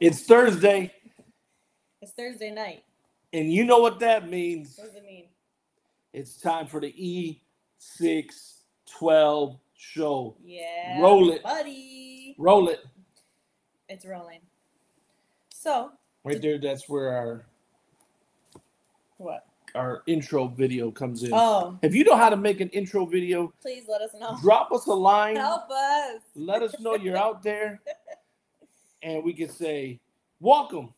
It's Thursday, It's Thursday night. and you know what that means. What does it mean? It's time for the E612 show. Yeah. Roll it. buddy. Roll it. It's rolling. So, Right there, that's where our what? our intro video comes in. Oh, If you know how to make an intro video, please let us know. drop us a line. Help us. Let us know you're out there, and we could say, "Welcome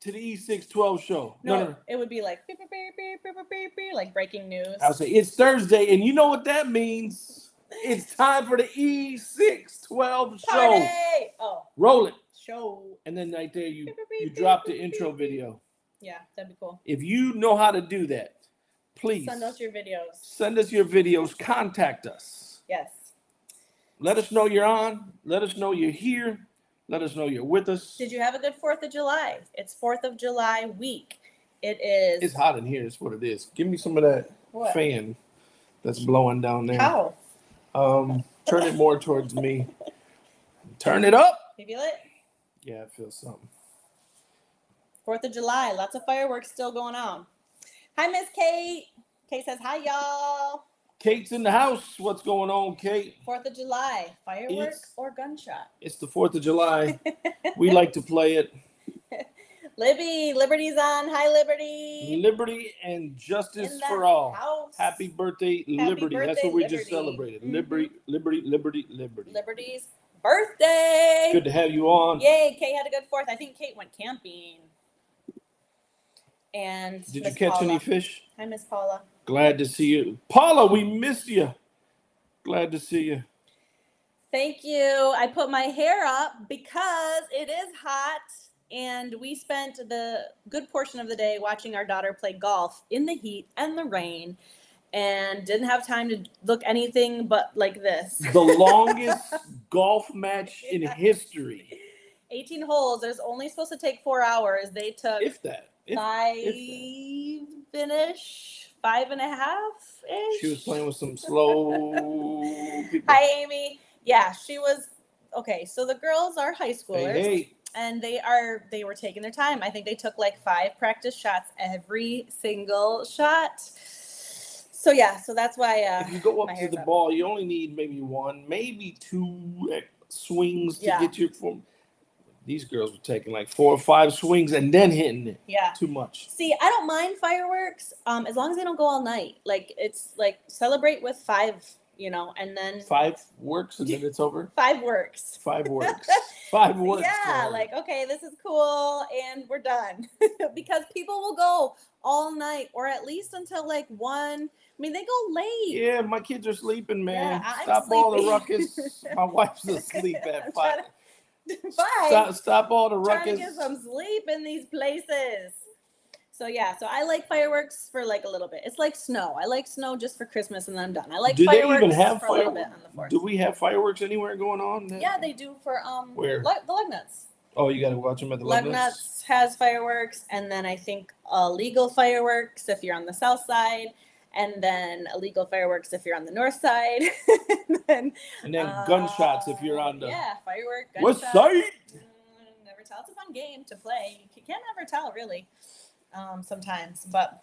to the E612 show." No, no, no. it would be like beep, beep, beep, like breaking news. I'll say it's Thursday, and you know what that means. It's time for the E612 show. Party! Oh, roll it. Show. And then right there, you you drop the intro video. Yeah, that'd be cool. If you know how to do that, please send us your videos. Send us your videos. Contact us. Yes. Let us know you're on. Let us know you're here. Let us know you're with us. Did you have a good 4th of July? It's 4th of July week. It is. It's hot in here. That's what it is. Give me some of that What? fan that's blowing down there. How? Um, turn it more towards me. Turn it up. You feel it? Yeah, I feel something. 4th of July. Lots of fireworks still going on. Hi, Miss Kate. Kate says, Hi, y'all. Kate's in the house. What's going on, Kate? 4th of July. Firework It's- or gunshot? It's the 4th of July. we like to play it. Libby, Liberty's on. Hi, Liberty. Liberty and justice for all. house. Happy birthday, Liberty. That's what we just celebrated. Mhm. Liberty, Liberty, Liberty, Liberty. Liberty's birthday. Good to have you on. Yay, Kate had a good fourth. I think Kate went camping. And Did you catch Paula. any fish? Hi, Miss Paula. Glad to see you. Paula, we missed you. Glad to see you. Thank you. I put my hair up because it is hot, and we spent the good portion of the day watching our daughter play golf in the heat and the rain, and didn't have time to look anything but like this. The longest golf match in history. 18 holes. It was only supposed to take four hours. They took If that. If five finish, five and a half ish. she was playing with some slow people. Hi, Amy. Yeah, she was. Okay, so the girls are high schoolers, Hey, hey. and they are they were taking their time. I think they took like five practice shots every single shot. So yeah, so that's why. Uh, If you go up to the up. ball, you only need maybe one, maybe two swings to Yeah. get your form. These girls were taking like four or five swings and then hitting it. yeah. Too much. See, I don't mind fireworks, um, as long as they don't go all night. Like it's like celebrate with five, you know, and then Five works and then it's over. five works. Five works. Five works. Yeah, for- like okay, this is cool, and we're done because people will go all night or at least until like one. I mean, they go late. Yeah, my kids are sleeping, man. Yeah, Stop all the ruckus. My wife's asleep at five. Bye. Stop, stop all the ruckus. Trying to get some sleep in these places. So yeah, so I like fireworks for like a little bit. It's like snow. I like snow just for Christmas and then I'm done. I like Do they fireworks even have for a little bit fireworks? on the fourth. Do we have fireworks anywhere going on? yeah, they do for um Where? Lug- the lug nuts. Oh, you got to watch them at the Lug Lugnuts has fireworks, and then I think illegal fireworks if you're on the south side, and then illegal fireworks if you're on the north side. and then, And then gunshots if you're on the Uh, yeah firework. gunshots. side. Mm, Never tell. It's a fun game to play. You can't never tell, really. Um, sometimes, but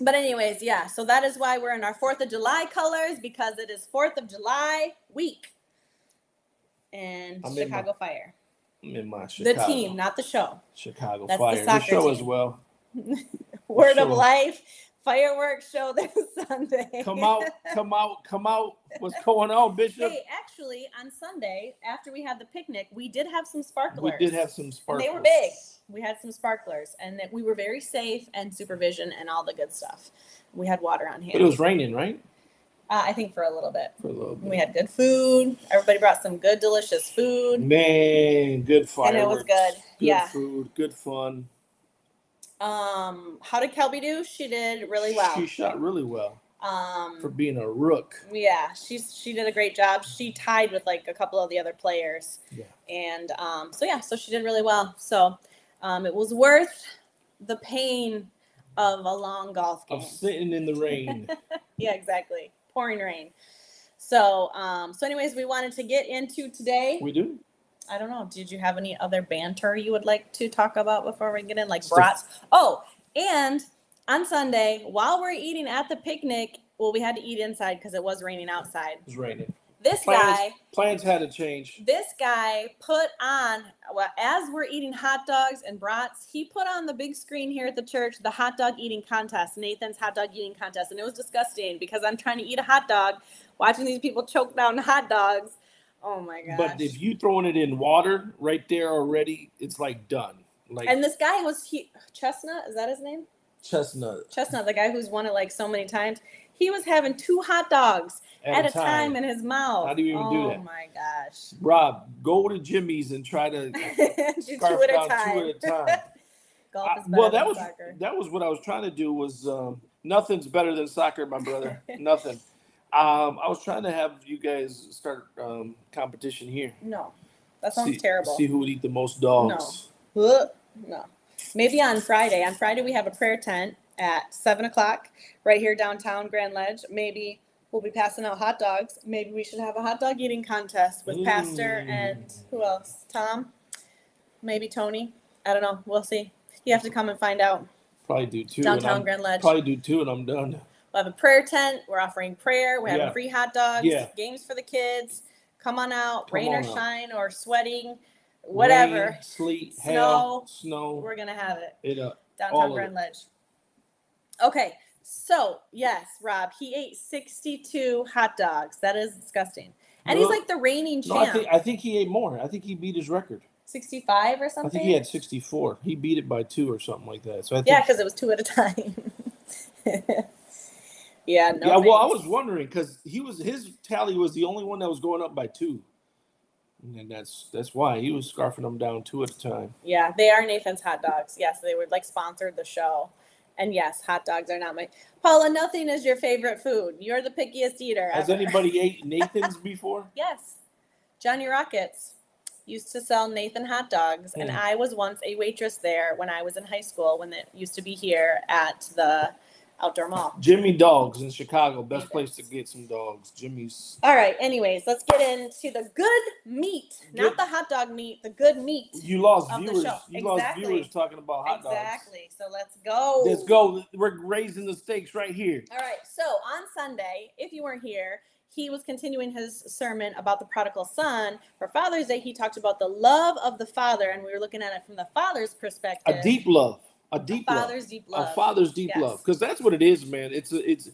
but anyways, yeah. So that is why we're in our Fourth of July colors because it is Fourth of July week. And I'm Chicago Fire, I'm in my the team, not the show. Chicago That's Fire. The, soccer show as well. Word of life, fireworks show this Sunday. Come out, come out, come out. What's going on, Bishop? hey, actually, on Sunday after we had the picnic, we did have some sparklers. we did have some And sparklers. They were big. We had some sparklers, and that we were very safe and supervision and all the good stuff. We had water on hand. But it was raining, right? uh, I think for a little bit. For a little bit. We had good food. Everybody brought some good, delicious food. Man, good fireworks. And it was good. Good Yeah. food, good fun. Um, how did Kelby do? She did really well. She shot really well Um, for being a rook. yeah, she's she did a great job. She tied with like a couple of the other players. Yeah. And um, so yeah, so she did really well. So um, it was worth the pain of a long golf game. Of sitting in the rain. yeah, exactly. Pouring rain. So um, so anyways, we wanted to get into today. we do. I don't know. Did you have any other banter you would like to talk about before we get in, like brats? Oh, and on Sunday, while we're eating at the picnic, well, we had to eat inside because it was raining outside. It was raining. This Plans, guy, plans had to change. this guy put on well, as we're eating hot dogs and brats, he put on the big screen here at the church the hot dog eating contest, Nathan's hot dog eating contest, and it was disgusting because I'm trying to eat a hot dog, watching these people choke down hot dogs. Oh my gosh! But if you throwing it in water right there already, it's like done. Like and this guy was he Chestnut, is that his name? chestnut Chestnut, the guy who's won it like so many times. He was having two hot dogs at, a time. in his mouth. How do you even oh do that? Oh my gosh! Rob, go to Jimmy's and try to two scarf at a down time. two at a time. Golf I- is better well, that than was soccer. that was what I was trying to do. Was um, nothing's better than soccer, my brother. Nothing. Um, I was trying to have you guys start um, competition here. No, that sounds see, terrible. See who would eat the most dogs. Ugh, No. Maybe on Friday. On Friday, we have a prayer tent at 7 o'clock right here downtown Grand Ledge. Maybe we'll be passing out hot dogs. Maybe we should have a hot dog eating contest with Pastor and who else? Tom? Maybe Tony? I don't know. We'll see. You have to come and find out. Probably do two. Downtown Grand Ledge. Probably do two, and I'm done. We'll have a prayer tent. We're offering prayer. We're having Yeah. free hot dogs, Yeah. games for the kids. Come on out, Come rain or out. shine or sweating, whatever. Rain, sleet, Snow. hail, snow. We're going to have it. It all downtown Grand Ledge. Okay, so yes, Rob, he ate 62 hot dogs. That is disgusting. And he's like the reigning no, I champ. think I think he ate more. I think he beat his record. 65 or something? I think he had 64. He beat it by two or something like that. So I think yeah, because it was two at a time. yeah, no. yeah, well, I was wondering because he was his tally was the only one that was going up by two, and that's that's why he was scarfing them down two at a time. Yeah, they are Nathan's hot dogs. Yes, they were like sponsored the show. And yes, hot dogs are not my Paula, nothing is your favorite food. You're the pickiest eater. Has ever. anybody ate Nathan's before? Yes. Johnny Rockets used to sell Nathan hot dogs, and Hmm. I was once a waitress there when I was in high school when it used to be here at the outdoor mall. Jimmy Dogs in Chicago, best place to get some dogs. Jimmy's. All right, anyways, let's get into the good meat, not the hot dog meat, the good meat. You lost viewers. You lost viewers talking about hot dogs. exactly. So let's go. Let's go. We're raising the stakes right here. All right. So on Sunday, if you weren't here, he was continuing his sermon about the prodigal son. For Father's Day, he talked about the love of the father, and we were looking at it from the father's perspective. A deep love. A A deep love. father's deep love. a father's deep Yes. love because that's what it is man it's it's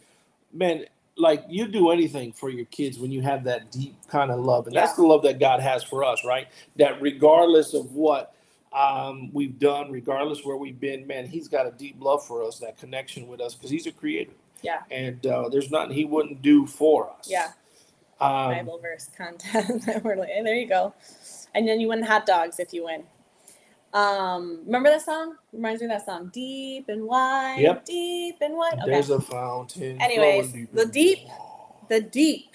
man like you do anything for your kids when you have that deep kind of love and that's the love that god has for us right that regardless of what um, we've done regardless where we've been man he's got a deep love for us that connection with us because he's a creator Yeah. and uh, there's nothing he wouldn't do for us Yeah. um, Bible verse content. we're like, hey, there you go. And then you win hot dogs if you win. Um, remember that song? Reminds me of that song. Deep and wide. Yep. Deep and wide. Okay. there's a fountain Anyways, flowing the deep- the deep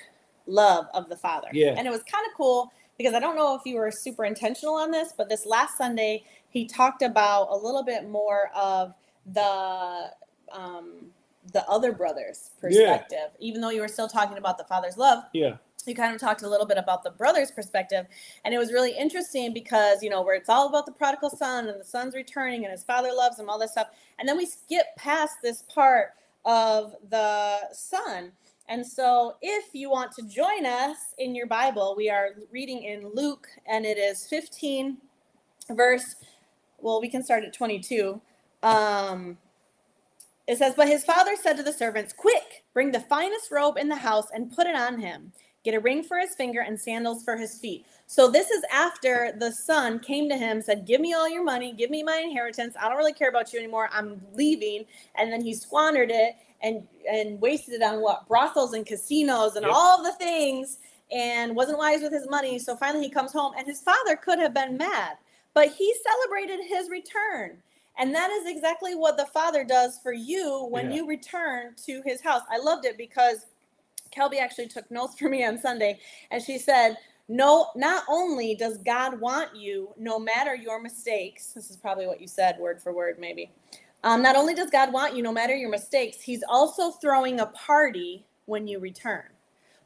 love of the Father. Yeah. And it was kind of cool because I don't know if you were super intentional on this, but this last Sunday he talked about a little bit more of the um the other brothers perspective. yeah. Even though you were still talking about the Father's love, yeah you kind of talked a little bit about the brother's perspective and it was really interesting because you know where it's all about the prodigal son and the son's returning and his father loves him all this stuff and then we skip past this part of the son. And so if you want to join us in your bible we are reading in luke and it is 15 verse well we can start at 22 um it says but his father said to the servants quick bring the finest robe in the house and put it on him get a ring for his finger and sandals for his feet. So this is after the son came to him, said, Give me all your money, give me my inheritance. I don't really care about you anymore. I'm leaving. And then he squandered it and and wasted it on what? Brothels and casinos and Yep. all the things and wasn't wise with his money. So finally he comes home and his father could have been mad, but he celebrated his return. And that is exactly what the father does for you when Yeah. you return to his house. I loved it because Kelby actually took notes for me on Sunday, and she said, "No, not only does God want you, no matter your mistakes. This is probably what you said, word for word, maybe. Um, not only does God want you, no matter your mistakes, He's also throwing a party when you return.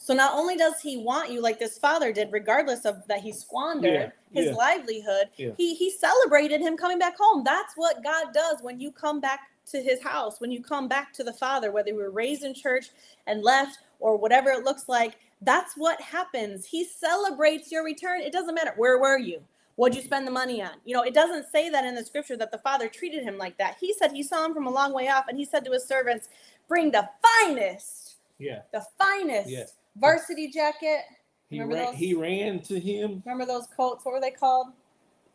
So not only does he want you like this father did, regardless of that he squandered Yeah, his yeah. livelihood, Yeah. he he celebrated him coming back home. That's what God does when you come back to his house, when you come back to the Father, whether you were raised in church and left or whatever it looks like. That's what happens. He celebrates your return. It doesn't matter where were you. What'd you spend the money on? You know, it doesn't say that in the scripture that the father treated him like that. He said he saw him from a long way off and he said to his servants, Bring the finest, Yeah. the finest Yeah. varsity jacket. He Remember ran, those? he ran to him. Remember those coats? What were they called?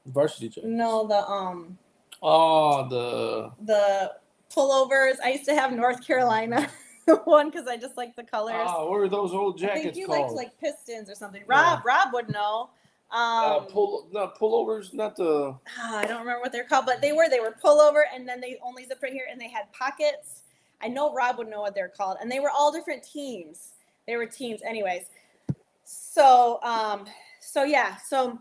Varsity jacket. No, the um Oh, the the pullovers. I used to have North Carolina one because I just like the colors. oh, what were those old I jackets think you called? liked like pistons or something. Rob, Rob would know. Um, uh, pull, no pullovers, not the. ah, I don't remember what they're called, but they were they were pullover, and then they only zipped right here, and they had pockets. I know Rob would know what they're called, and they were all different teams. They were teams, anyways. So, um, so yeah, so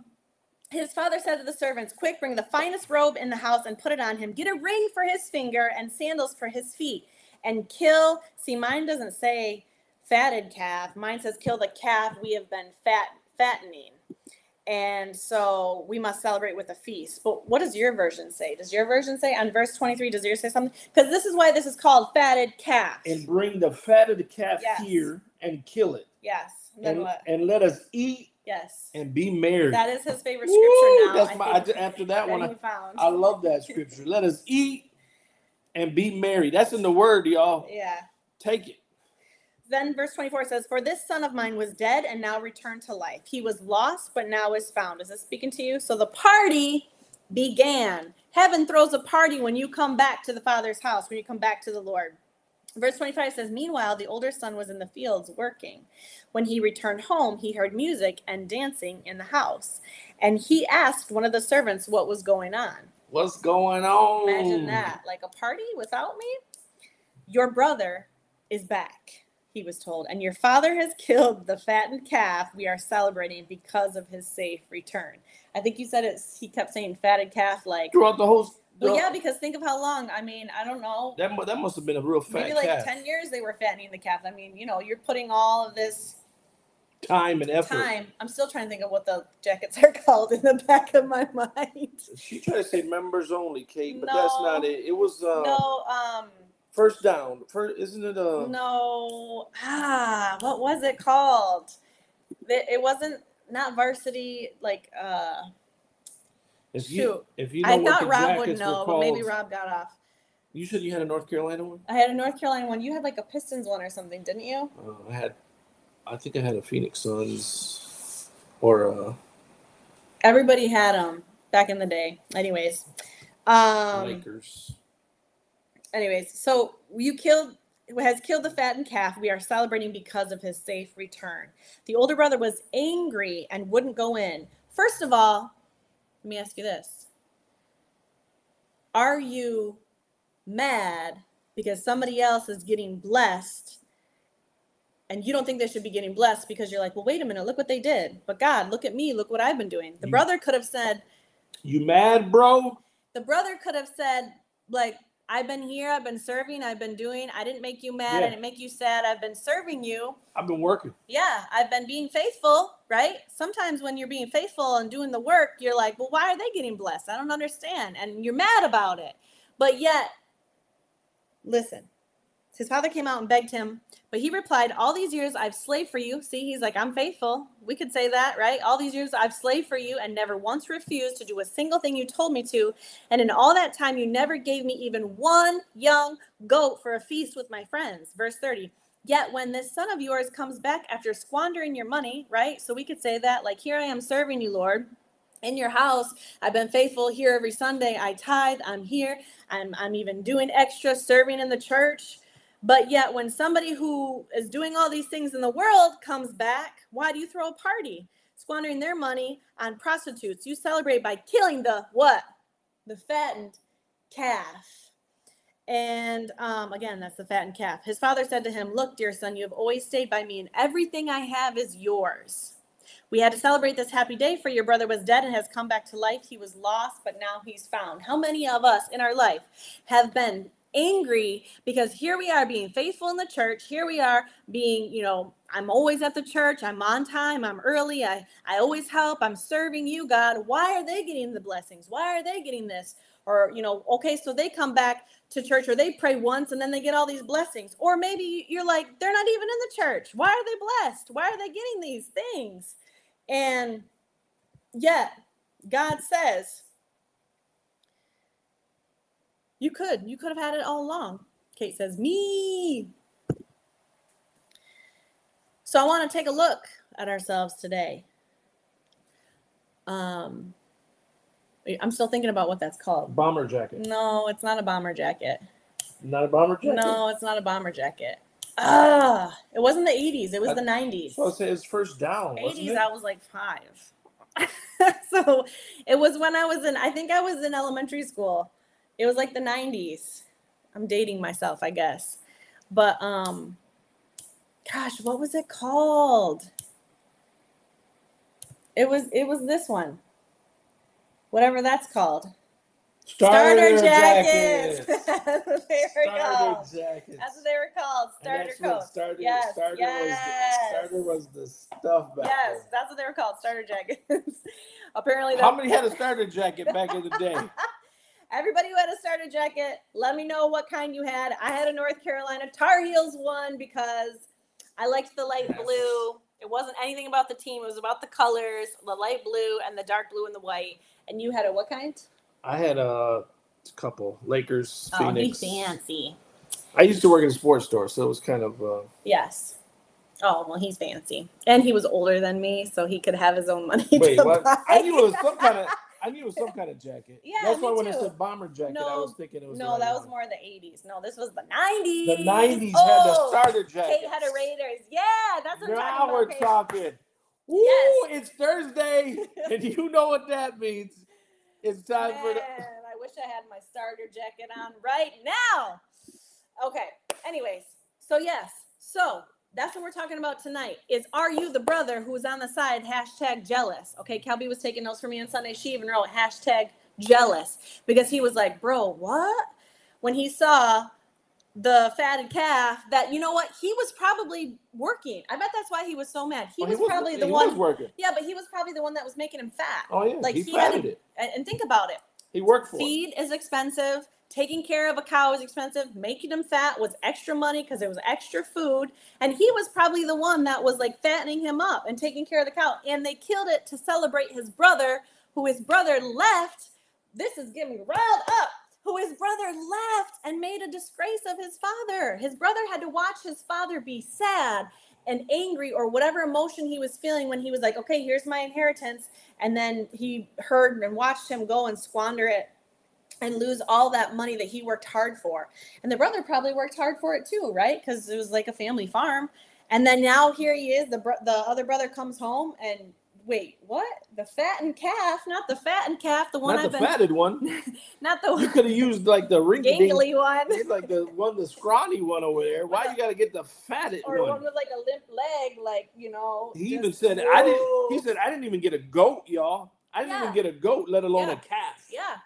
his father said to the servants, "Quick, bring the finest robe in the house and put it on him. Get a ring for his finger and sandals for his feet, and kill." See, mine doesn't say fatted calf. Mine says, "Kill the calf we have been fat fattening." And so we must celebrate with a feast. But what does your version say? Does your version say on verse 23, does yours say something? Because this is why this is called fatted calf. And bring the fat of the calf Yes. here and kill it, yes. And, and let us eat Yes. and be merry. That is his favorite Woo, scripture now. that's I my. I, after that one, I, found. I love that scripture. Let us eat and be merry. That's in the word, y'all. yeah. Take it. Then verse 24 says, For this son of mine was dead and now returned to life. He was lost, but now is found. Is this speaking to you? So the party began. Heaven throws a party when you come back to the Father's house, when you come back to the Lord. Verse 25 says, Meanwhile, the older son was in the fields working. When he returned home, he heard music and dancing in the house. And he asked one of the servants what was going on. What's going on? Imagine that. Like a party without me? Your brother is back, he was told, and your father has killed the fattened calf we are celebrating because of his safe return. I think you said it's, he kept saying fatted calf, like, Throughout the whole. well, yeah, because think of how long. I mean, I don't know. that that must have been a real fat Maybe like calf. 10 years they were fattening the calf. I mean, you know, you're putting all of this Time and effort. time. I'm still trying to think of what the jackets are called in the back of my mind. She tried to say members only, Kate, but that's not it. It was uh, No, um, first down. First, isn't it? Uh, No. Ah, what was it called? It, it wasn't not varsity. Like, uh, if you shoot. if you know I thought Rob would know, but maybe Rob got off. You said you had a North Carolina one. I had a North Carolina one. You had like a Pistons one or something, didn't you? Uh, I had, I think I had a Phoenix Suns, or uh, Everybody had them back in the day. Anyways, um, Lakers. anyways, so you killed has killed the fattened calf. We are celebrating because of his safe return. The older brother was angry and wouldn't go in. First of all, let me ask you this. Are you mad because somebody else is getting blessed and you don't think they should be getting blessed because you're like, well, wait a minute, look what they did. But God, look at me, look what I've been doing. The You- brother could have said, You mad, bro? the brother could have said like i've been here i've been serving i've been doing i didn't make you mad Yeah. i didn't make you sad i've been serving you I've been working. yeah i've been being faithful right sometimes when you're being faithful and doing the work you're like well why are they getting blessed i don't understand and you're mad about it but yet listen his father came out and begged him but he replied all these years i've slaved for you see he's like i'm faithful we could say that right all these years i've slaved for you and never once refused to do a single thing you told me to and in all that time, you never gave me even one young goat for a feast with my friends. Verse 30. Yet when this son of yours comes back after squandering your money, right? So we could say that, like, here I am serving you, Lord. In your house, I've been faithful here every Sunday. I tithe. I'm here. I'm, I'm even doing extra serving in the church. But yet, when somebody who is doing all these things in the world comes back, why do you throw a party? Squandering their money on prostitutes. You celebrate by killing the what? the fattened calf. And um, again, that's the fattened calf. His father said to him, Look, dear son, you have always stayed by me, and everything I have is yours. We had to celebrate this happy day, for your brother was dead and has come back to life. He was lost, but now he's found. How many of us in our life have been angry because here we are being faithful in the church. Here we are being, you know, I'm always at the church. I'm on time. I'm early. I, I always help. I'm serving you, God. Why are they getting the blessings? Why are they getting this? Or, you know, okay, so they come back to church or they pray once and then they get all these blessings. Or maybe you're like, they're not even in the church. Why are they blessed? Why are they getting these things? And yet, God says, you could. You could have had it all along. Kate says, Me. So I want to take a look at ourselves today. Um, I'm still thinking about what that's called. Bomber jacket. No, it's not a bomber jacket. Not a bomber jacket. No, it's not a bomber jacket. Ah, it wasn't the 80s. It was the 90s. So I say it's first down. wasn't 80s, it? I was like five. so it was when I was in, I think I was in elementary school. It was like the 90s. I'm dating myself, I guess. But um gosh, what was it called? It was it was this one. Whatever that's called. Starter, jackets. there we go. Starter jackets. That's what they were called. Starter coats. Starter, Yes, starter yes. was the starter was the stuff back Yes, that's what they were called. Starter jackets. Apparently. How many had a starter jacket back in the day? Everybody who had a starter jacket, let me know what kind you had. I had a North Carolina Tar Heels one because I liked the light blue. It wasn't anything about the team, it was about the colors, the light blue and the dark blue and the white. And you had a what kind? I had a couple Lakers, Oh, Phoenix. he fancy. I used to work in a sports store, so it was kind of uh, Yes. Oh, well, he's fancy. And he was older than me, so he could have his own money. wait. What? buy. I knew it was some kind of. I knew it was some kind of jacket. Yeah, that's why when I said bomber jacket, I was thinking it was. No, that was one. more the 80s. No, this was the 90s. The '90s Oh, had the oh, starter jacket. Kate had a Raiders. Yeah, that's what I'm Now talking we're about. Talking. Woo, Yes. it's Thursday, and you know what that means. It's time for the. Man, I wish I had my starter jacket on right now. Okay. Anyways, so yes, so that's what we're talking about tonight. Is are you the brother who was on the side hashtag jealous? Okay, Kelby was taking notes for me on Sunday. She even wrote hashtag jealous because he was like, bro, what? When he saw the fatted calf, that you know what, he was probably working. I bet that's why he was so mad. He Oh, was probably the he one. was working. Yeah, but he was probably the one that was making him fat. Oh yeah, Like, he, he had fatted a- it. And, and think about it. He worked for it. Feed is expensive. Taking care of a cow was expensive. Making him fat was extra money because it was extra food. And he was probably the one that was like fattening him up and taking care of the cow. And they killed it to celebrate his brother, who his brother left. This is getting riled up. Who his brother left and made a disgrace of his father. His brother had to watch his father be sad and angry or whatever emotion he was feeling when he was like, okay, here's my inheritance. And then he heard and watched him go and squander it and lose all that money that he worked hard for. And the brother probably worked hard for it too, right? Because it was like a family farm. And then now here he is. The bro- the other brother comes home and wait, what? The fattened calf, not the fattened calf, the one Not I've the been, fatted one. not the You the could have used like the gangly one, It's like the one, the scrawny one over there. Why you got to get the fatted or one one? with like a limp leg, like you know. He even said, "I didn't." He said, "I didn't even get a goat, y'all. I didn't Yeah. even get a goat, let alone Yeah. a calf." Yeah.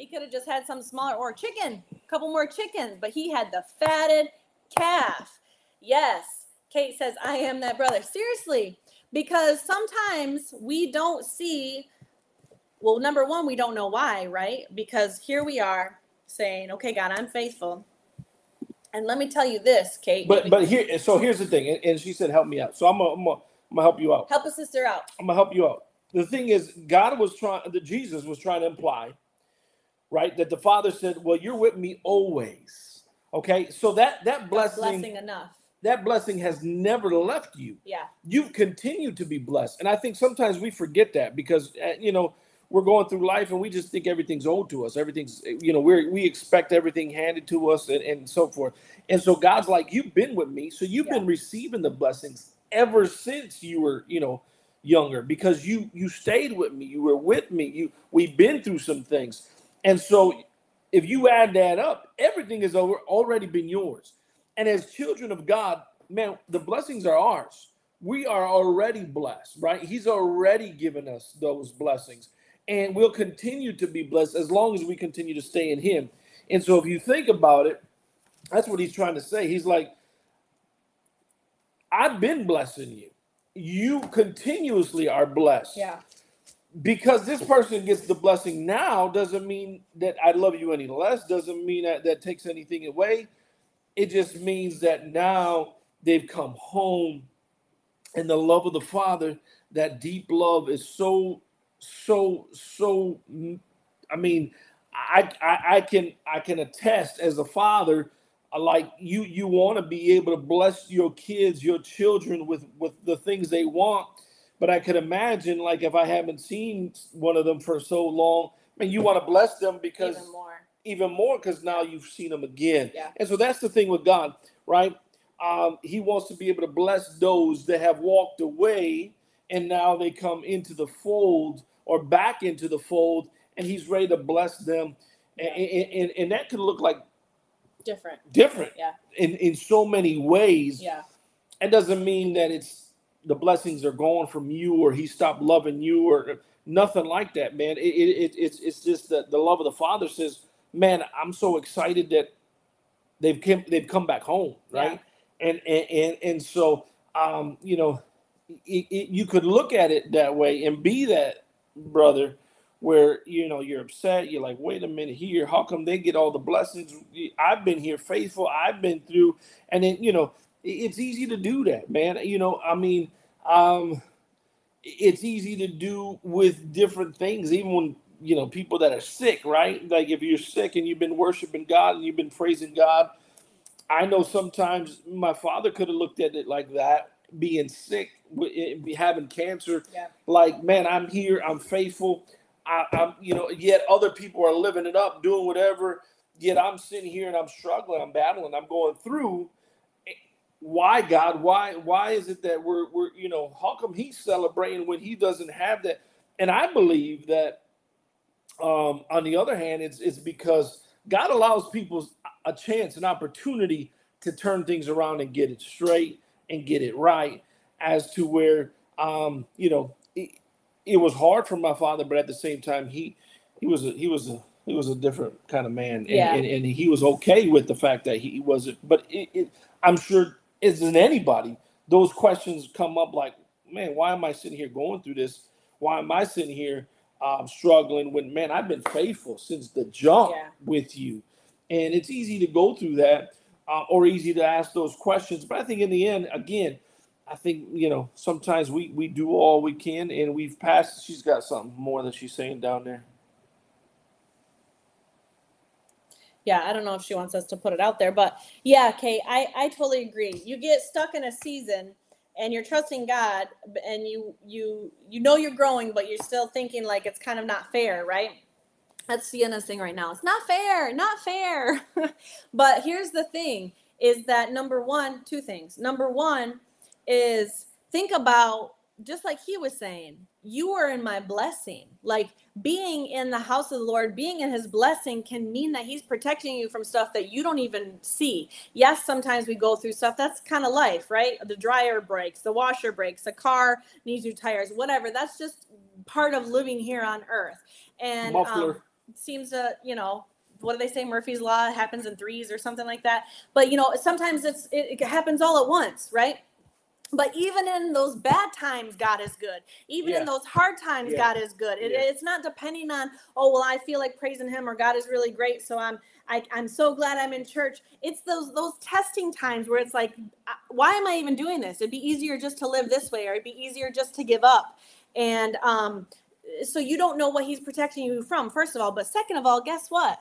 He could have just had some smaller or chicken, a couple more chickens, but he had the fatted calf. Yes. Kate says, I am that brother. Seriously, because sometimes we don't see, well, number one, we don't know why, right? Because here we are saying, okay, God, I'm faithful. And let me tell you this, Kate. But but here, so here's the thing, and, and she said, "Help me out." So I'm gonna, I'm gonna, I'm gonna help you out. help a sister out. I'm gonna help you out. The thing is, God was trying, that Jesus was trying to imply, right, that the Father said, "Well, you're with me always." Okay, so that that blessing, blessing enough. that blessing has never left you. Yeah. You've continued to be blessed, and I think sometimes we forget that because uh, you know we're going through life and we just think everything's owed to us. Everything's you know we we expect everything handed to us and, and so forth. And so God's like, you've been with me, so you've been receiving the blessings ever since you were you know younger because you you stayed with me you were with me you we've been through some things and so if you add that up everything has over, already been yours and as children of god man the blessings are ours we are already blessed right he's already given us those blessings and we'll continue to be blessed as long as we continue to stay in him And so if you think about it, that's what he's trying to say. He's like, I've been blessing you. You continuously are blessed. Yeah. Because this person gets the blessing now doesn't mean that I love you any less, doesn't mean that that takes anything away. It just means that now they've come home and the love of the Father, that deep love is so, so, so. I mean, I, I, I can I can attest as a father like you you want to be able to bless your kids your children with with the things they want but i could imagine like if i haven't seen one of them for so long I mean, you want to bless them because Even more. even more because now you've seen them again Yeah. and so that's the thing with god right um, he wants to be able to bless those that have walked away and now they come into the fold or back into the fold and he's ready to bless them and, and, and, and that could look like Different. different Yeah. in in so many ways Yeah. it doesn't mean that it's the blessings are gone from you or he stopped loving you or nothing like that man. It, it, it it's it's just that the love of the father says man i'm so excited that they've come they've come back home right? And, and and and so um you know it, it, you could look at it that way and be that brother where you know you're upset you're like wait a minute here how come they get all the blessings? I've been here faithful i've been through and then you know it's easy to do that man. You know i mean um it's easy to do with different things even when you know people that are sick right? Like if you're sick and you've been worshiping god and you've been praising god i know sometimes my father could have looked at it like that being sick eh, having cancer. Yeah. like man i'm here i'm faithful. I, i'm you know yet other people are living it up doing whatever yet i'm sitting here and i'm struggling i'm battling i'm going through why god why why is it that we're we're you know how come he's celebrating when he doesn't have that and i believe that um on the other hand it's it's because god allows people a chance an opportunity to turn things around and get it straight and get it right as to where um you know it, it was hard for my father but at the same time he he was a he was a he was a different kind of man and, Yeah. and, and he was okay with the fact that he wasn't but it, it i'm sure isn't anybody? Those questions come up like man why am i sitting here going through this? Why am i sitting here um, struggling when man i've been faithful since the jump Yeah. with you. And it's easy to go through that uh, or easy to ask those questions. But i think in the end again i think you know sometimes we we do all we can and we've passed. She's got something more that she's saying down there yeah i don't know if she wants us to put it out there but yeah kate i i totally agree you get stuck in a season and you're trusting god and you you you know you're growing but you're still thinking like it's kind of not fair right that's Sienna's thing right now. It's not fair, not fair. but here's the thing is that number one, two things. Number one is think about just like he was saying, you are in my blessing. Like being in the house of the Lord, being in his blessing can mean that he's protecting you from stuff that you don't even see. Yes, sometimes we go through stuff. That's kind of life, right? The dryer breaks, the washer breaks, the car needs new tires, whatever. That's just part of living here on earth. And um, seems to, you know, what do they say? Murphy's law happens in threes or something like that. But you know, sometimes it's it, it happens all at once, right? But even in those bad times, God is good. Even Yeah. in those hard times, Yeah. God is good. It, Yeah. It's not depending on, oh well, I feel like praising Him or God is really great, so I'm I, I'm so glad I'm in church. It's those those testing times where it's like, uh, why am I even doing this? It'd be easier just to live this way, or it'd be easier just to give up. And um, so you don't know what He's protecting you from, first of all. But second of all, guess what?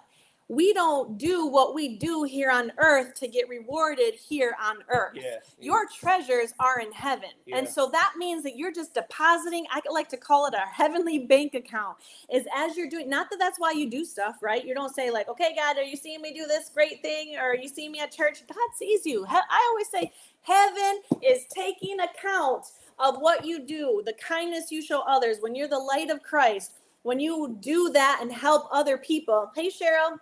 We don't do what we do here on earth to get rewarded here on earth. Yeah. Your treasures are in heaven. And so that means that you're just depositing, I like to call it a heavenly bank account. Is as you're doing, not that that's why you do stuff, right? You don't say, like, okay, God, are you seeing me do this great thing? Or are you seeing me at church? God sees you. I always say, heaven is taking account of what you do, the kindness you show others, when you're the light of Christ, when you do that and help other people. Hey, Cheryl,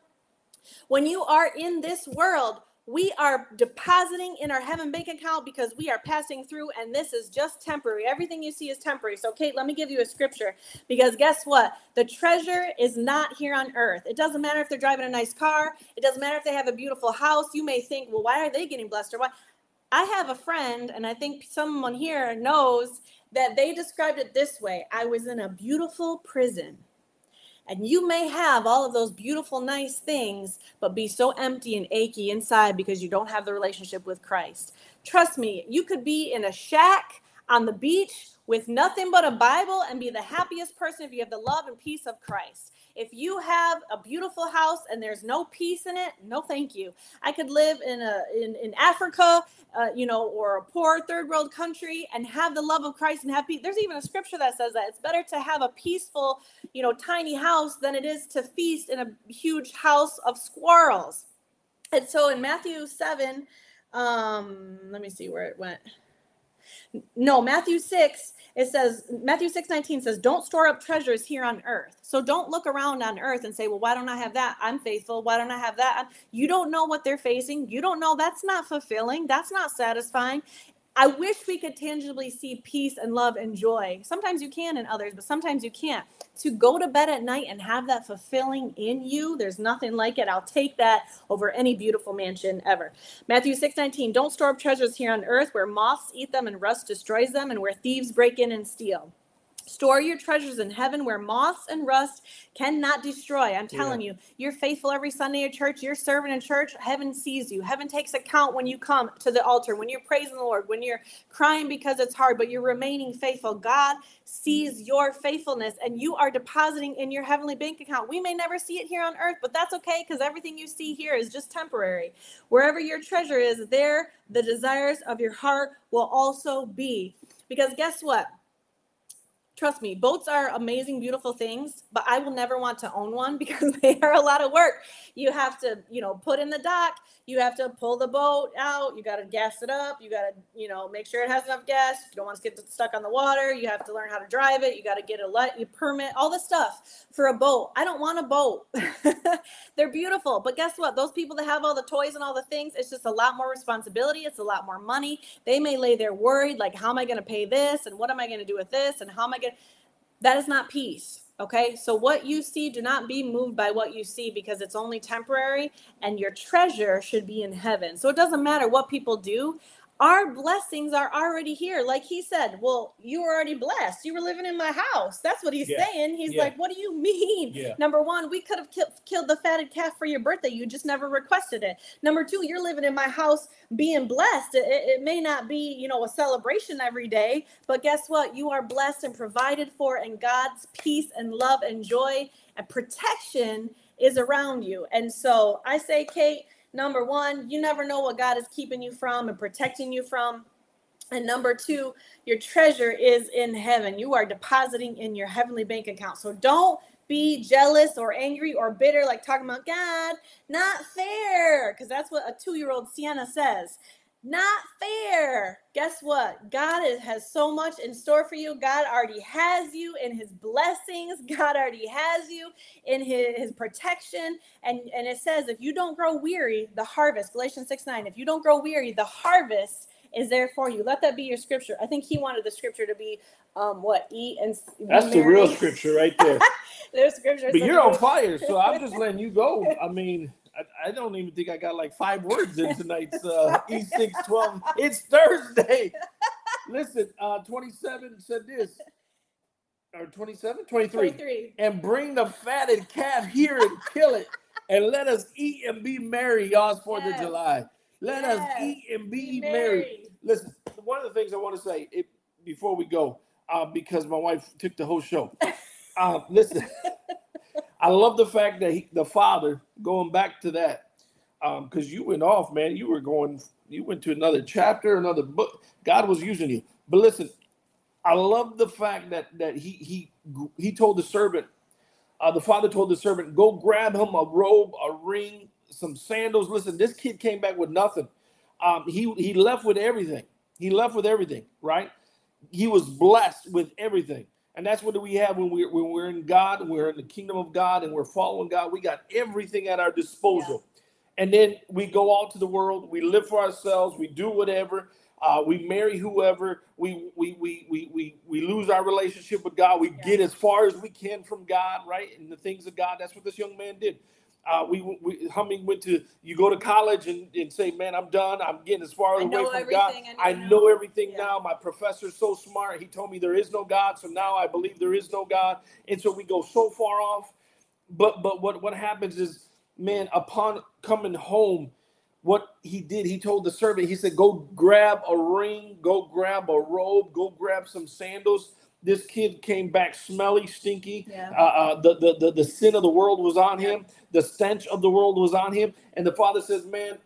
when you are in this world, we are depositing in our heaven bank account because we are passing through and this is just temporary. Everything you see is temporary. So kate let me give you a scripture because guess what? The treasure is not here on earth. It doesn't matter if they're driving a nice car. It doesn't matter if they have a beautiful house. You may think well why are they getting blessed or why i have a friend and i think someone here knows that they described it this way. I was in a beautiful prison and you may have all of those beautiful, nice things, but be so empty and achy inside because you don't have the relationship with Christ. Trust me, you could be in a shack on the beach with nothing but a Bible and be the happiest person if you have the love and peace of Christ. If you have a beautiful house and there's no peace in it, no thank you. I could live in a in, in Africa, uh, you know, or a poor third world country and have the love of Christ and have peace. There's even a scripture that says that it's better to have a peaceful, you know, tiny house than it is to feast in a huge house of squirrels. And so in Matthew 7, um, let me see where it went. No, Matthew 6, it says, Matthew 6 19 says, Don't store up treasures here on earth. So don't look around on earth and say, Well, why don't I have that? I'm faithful. Why don't I have that? You don't know what they're facing. You don't know that's not fulfilling. That's not satisfying. I wish we could tangibly see peace and love and joy. Sometimes you can in others, but sometimes you can't. To go to bed at night and have that fulfilling in you, there's nothing like it. I'll take that over any beautiful mansion ever. Matthew 6 19, don't store up treasures here on earth where moths eat them and rust destroys them and where thieves break in and steal. Store your treasures in heaven where moths and rust cannot destroy. I'm telling yeah. you, you're faithful every Sunday at church. You're serving in church. Heaven sees you. Heaven takes account when you come to the altar, when you're praising the Lord, when you're crying because it's hard, but you're remaining faithful. God sees your faithfulness and you are depositing in your heavenly bank account. We may never see it here on earth, but that's okay because everything you see here is just temporary. Wherever your treasure is, there the desires of your heart will also be. Because guess what? Trust me, boats are amazing, beautiful things, but I will never want to own one because they are a lot of work. You have to, you know, put in the dock, you have to pull the boat out, you got to gas it up, you got to, you know, make sure it has enough gas. You don't want to get stuck on the water. You have to learn how to drive it. You got to get a let you permit, all the stuff for a boat. I don't want a boat. They're beautiful, but guess what? Those people that have all the toys and all the things, it's just a lot more responsibility. It's a lot more money. They may lay there worried, like, how am I going to pay this? And what am I going to do with this? And how am I going that is not peace. Okay. So, what you see, do not be moved by what you see because it's only temporary and your treasure should be in heaven. So, it doesn't matter what people do our blessings are already here. Like he said, well, you were already blessed. You were living in my house. That's what he's yeah. saying. He's yeah. like, what do you mean? Yeah. Number one, we could have ki- killed the fatted calf for your birthday. You just never requested it. Number two, you're living in my house being blessed. It, it may not be, you know, a celebration every day, but guess what? You are blessed and provided for, and God's peace and love and joy and protection is around you. And so I say, Kate, Number one, you never know what God is keeping you from and protecting you from. And number two, your treasure is in heaven. You are depositing in your heavenly bank account. So don't be jealous or angry or bitter, like talking about God, not fair. Because that's what a two year old Sienna says. Not fair. Guess what? God is, has so much in store for you. God already has you in his blessings. God already has you in his, his protection. And, and it says, if you don't grow weary, the harvest, Galatians 6 9, if you don't grow weary, the harvest is there for you. Let that be your scripture. I think he wanted the scripture to be um what eat and that's the real scripture right there. There's scripture. But you're on fire, so I'm just letting you go. I mean, I, I, don't even think I got like five words in tonight's uh, E612. It's Thursday. Listen, uh, 27 said this. Or 27? 23. 23. And bring the fatted calf here and kill it. And let us eat and be merry, y'all's 4th yes. of July. Let yes. us eat and be, be merry. merry. Listen, one of the things I want to say it, before we go, uh, because my wife took the whole show. Uh, listen. I love the fact that he, the father going back to that because um, you went off, man. You were going, you went to another chapter, another book. God was using you. But listen, I love the fact that that he he he told the servant, uh, the father told the servant, go grab him a robe, a ring, some sandals. Listen, this kid came back with nothing. Um, he he left with everything. He left with everything, right? He was blessed with everything. And that's what we have when we're when we're in God, we're in the kingdom of God, and we're following God. We got everything at our disposal. and then we go out to the world. We live for ourselves. We do whatever. Uh, we marry whoever. We we, we we we we lose our relationship with God. We Yeah. get as far as we can from God, right? And the things of God. That's what this young man did. Uh, we, we Humming went to you go to college and, and say, man, I'm done. I'm getting as far I away from God. I I know know everything Yeah. now. My professor's so smart. He told me there is no God, so now I believe there is no God. And so we go so far off. But but what what happens is, man, upon coming home, what he did, he told the servant, he said, "Go grab a ring, go grab a robe, go grab some sandals." This kid came back smelly, stinky. Yeah. Uh, uh, the, the the the sin of the world was on him. The stench of the world was on him. And the father says, "Man,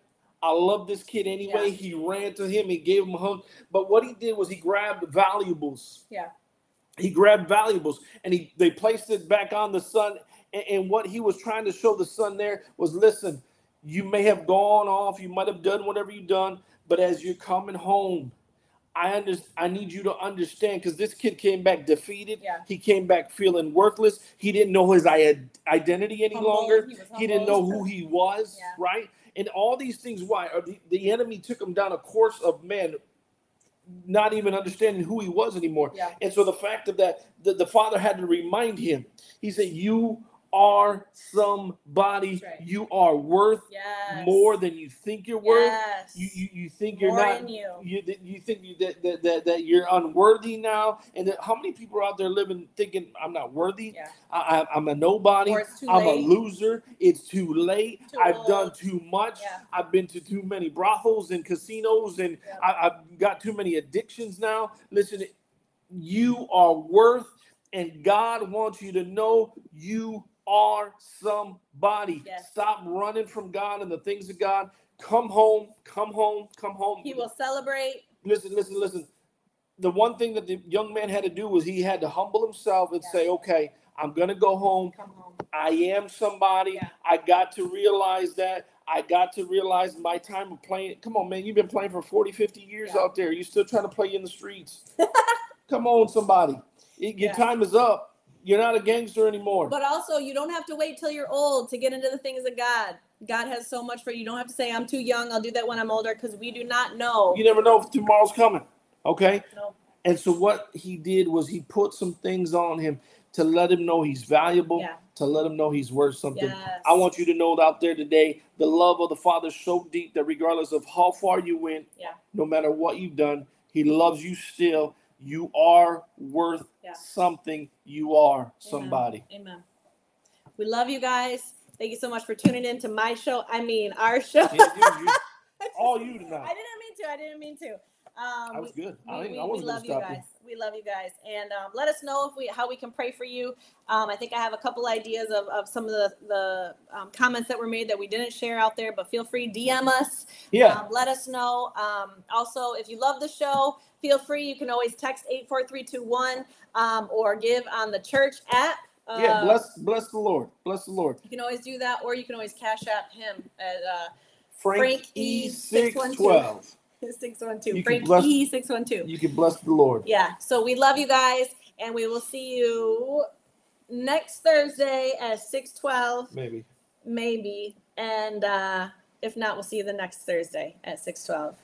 I love this kid anyway." Yeah. He ran to him. He gave him a hug. But what he did was he grabbed valuables. Yeah. He grabbed valuables and he they placed it back on the son. And, and what he was trying to show the son there was, listen, you may have gone off, you might have done whatever you've done, but as you're coming home, I under, I need you to understand because this kid came back defeated. Yeah. He came back feeling worthless. He didn't know his i- identity any longer. He He didn't know who he was, Yeah. right? And all these things, why? Are the, the enemy took him down a course of man, not even understanding who he was anymore. Yeah. And so the fact of that, the, the father had to remind him. He said, "You are somebody. Right. You are worth Yes. more than you think you're worth. Yes. You, you you think you're More not. you. You, you think you, that, that, that that you're unworthy now, and that how many people are out there living thinking I'm not worthy? Yeah. I, I'm a nobody. Or it's too I'm late. a loser. It's too late. Too I've old. done too much. Yeah. I've been to too many brothels and casinos, and Yeah. I, I've got too many addictions now. Listen, you are worth, and God wants you to know you are somebody. Yes. Stop running from God and the things of God. Come home, come home, come home. He will celebrate. listen, listen, listen. The one thing that the young man had to do was he had to humble himself and Yeah. say, okay, I'm going to go home. Home. I am somebody. Yeah. I got to realize that. I got to realize my time of playing. Come on, man. You've been playing for 40, 50 years Yeah. out there. You're still trying to play in the streets. Come on, somebody. It- Your Yeah. time is up. You're not a gangster anymore. But also, you don't have to wait till you're old to get into the things of God. God has so much for you. You don't have to say, I'm too young. I'll do that when I'm older because we do not know. you never know if tomorrow's coming. Okay? No. And so what he did was he put some things on him to let him know he's valuable, Yeah. to let him know he's worth something. Yes. I want you to know out there today, the love of the Father is so deep that regardless of how far you went, Yeah. no matter what you've done, he loves you still. You are worth Yeah. something. You are somebody. Amen. We love you guys. Thank you so much for tuning in to my show. I mean, our show. Yeah, you- you- all you I didn't mean to. I didn't mean to. Um, That was good. We, didn't- we, I we love you guys. We love you guys, and um, let us know if we how we can pray for you. Um, I think I have a couple ideas of, of some of the the um, comments that were made that we didn't share out there, but feel free DM us. Yeah. Um, let us know. Um, also, if you love the show, feel free. You can always text eight four three two one um, or give on the church app. Uh, yeah. Bless bless the Lord. Bless the Lord. You can always do that, or you can always cash app him at uh, Frank, Frank E E six twelve. Six one two. You can Frank bless- E six one two. You can bless the Lord. Yeah. So we love you guys, and we will see you next Thursday at six twelve, Maybe. maybe. And uh, if not, we'll see you the next Thursday at six twelve.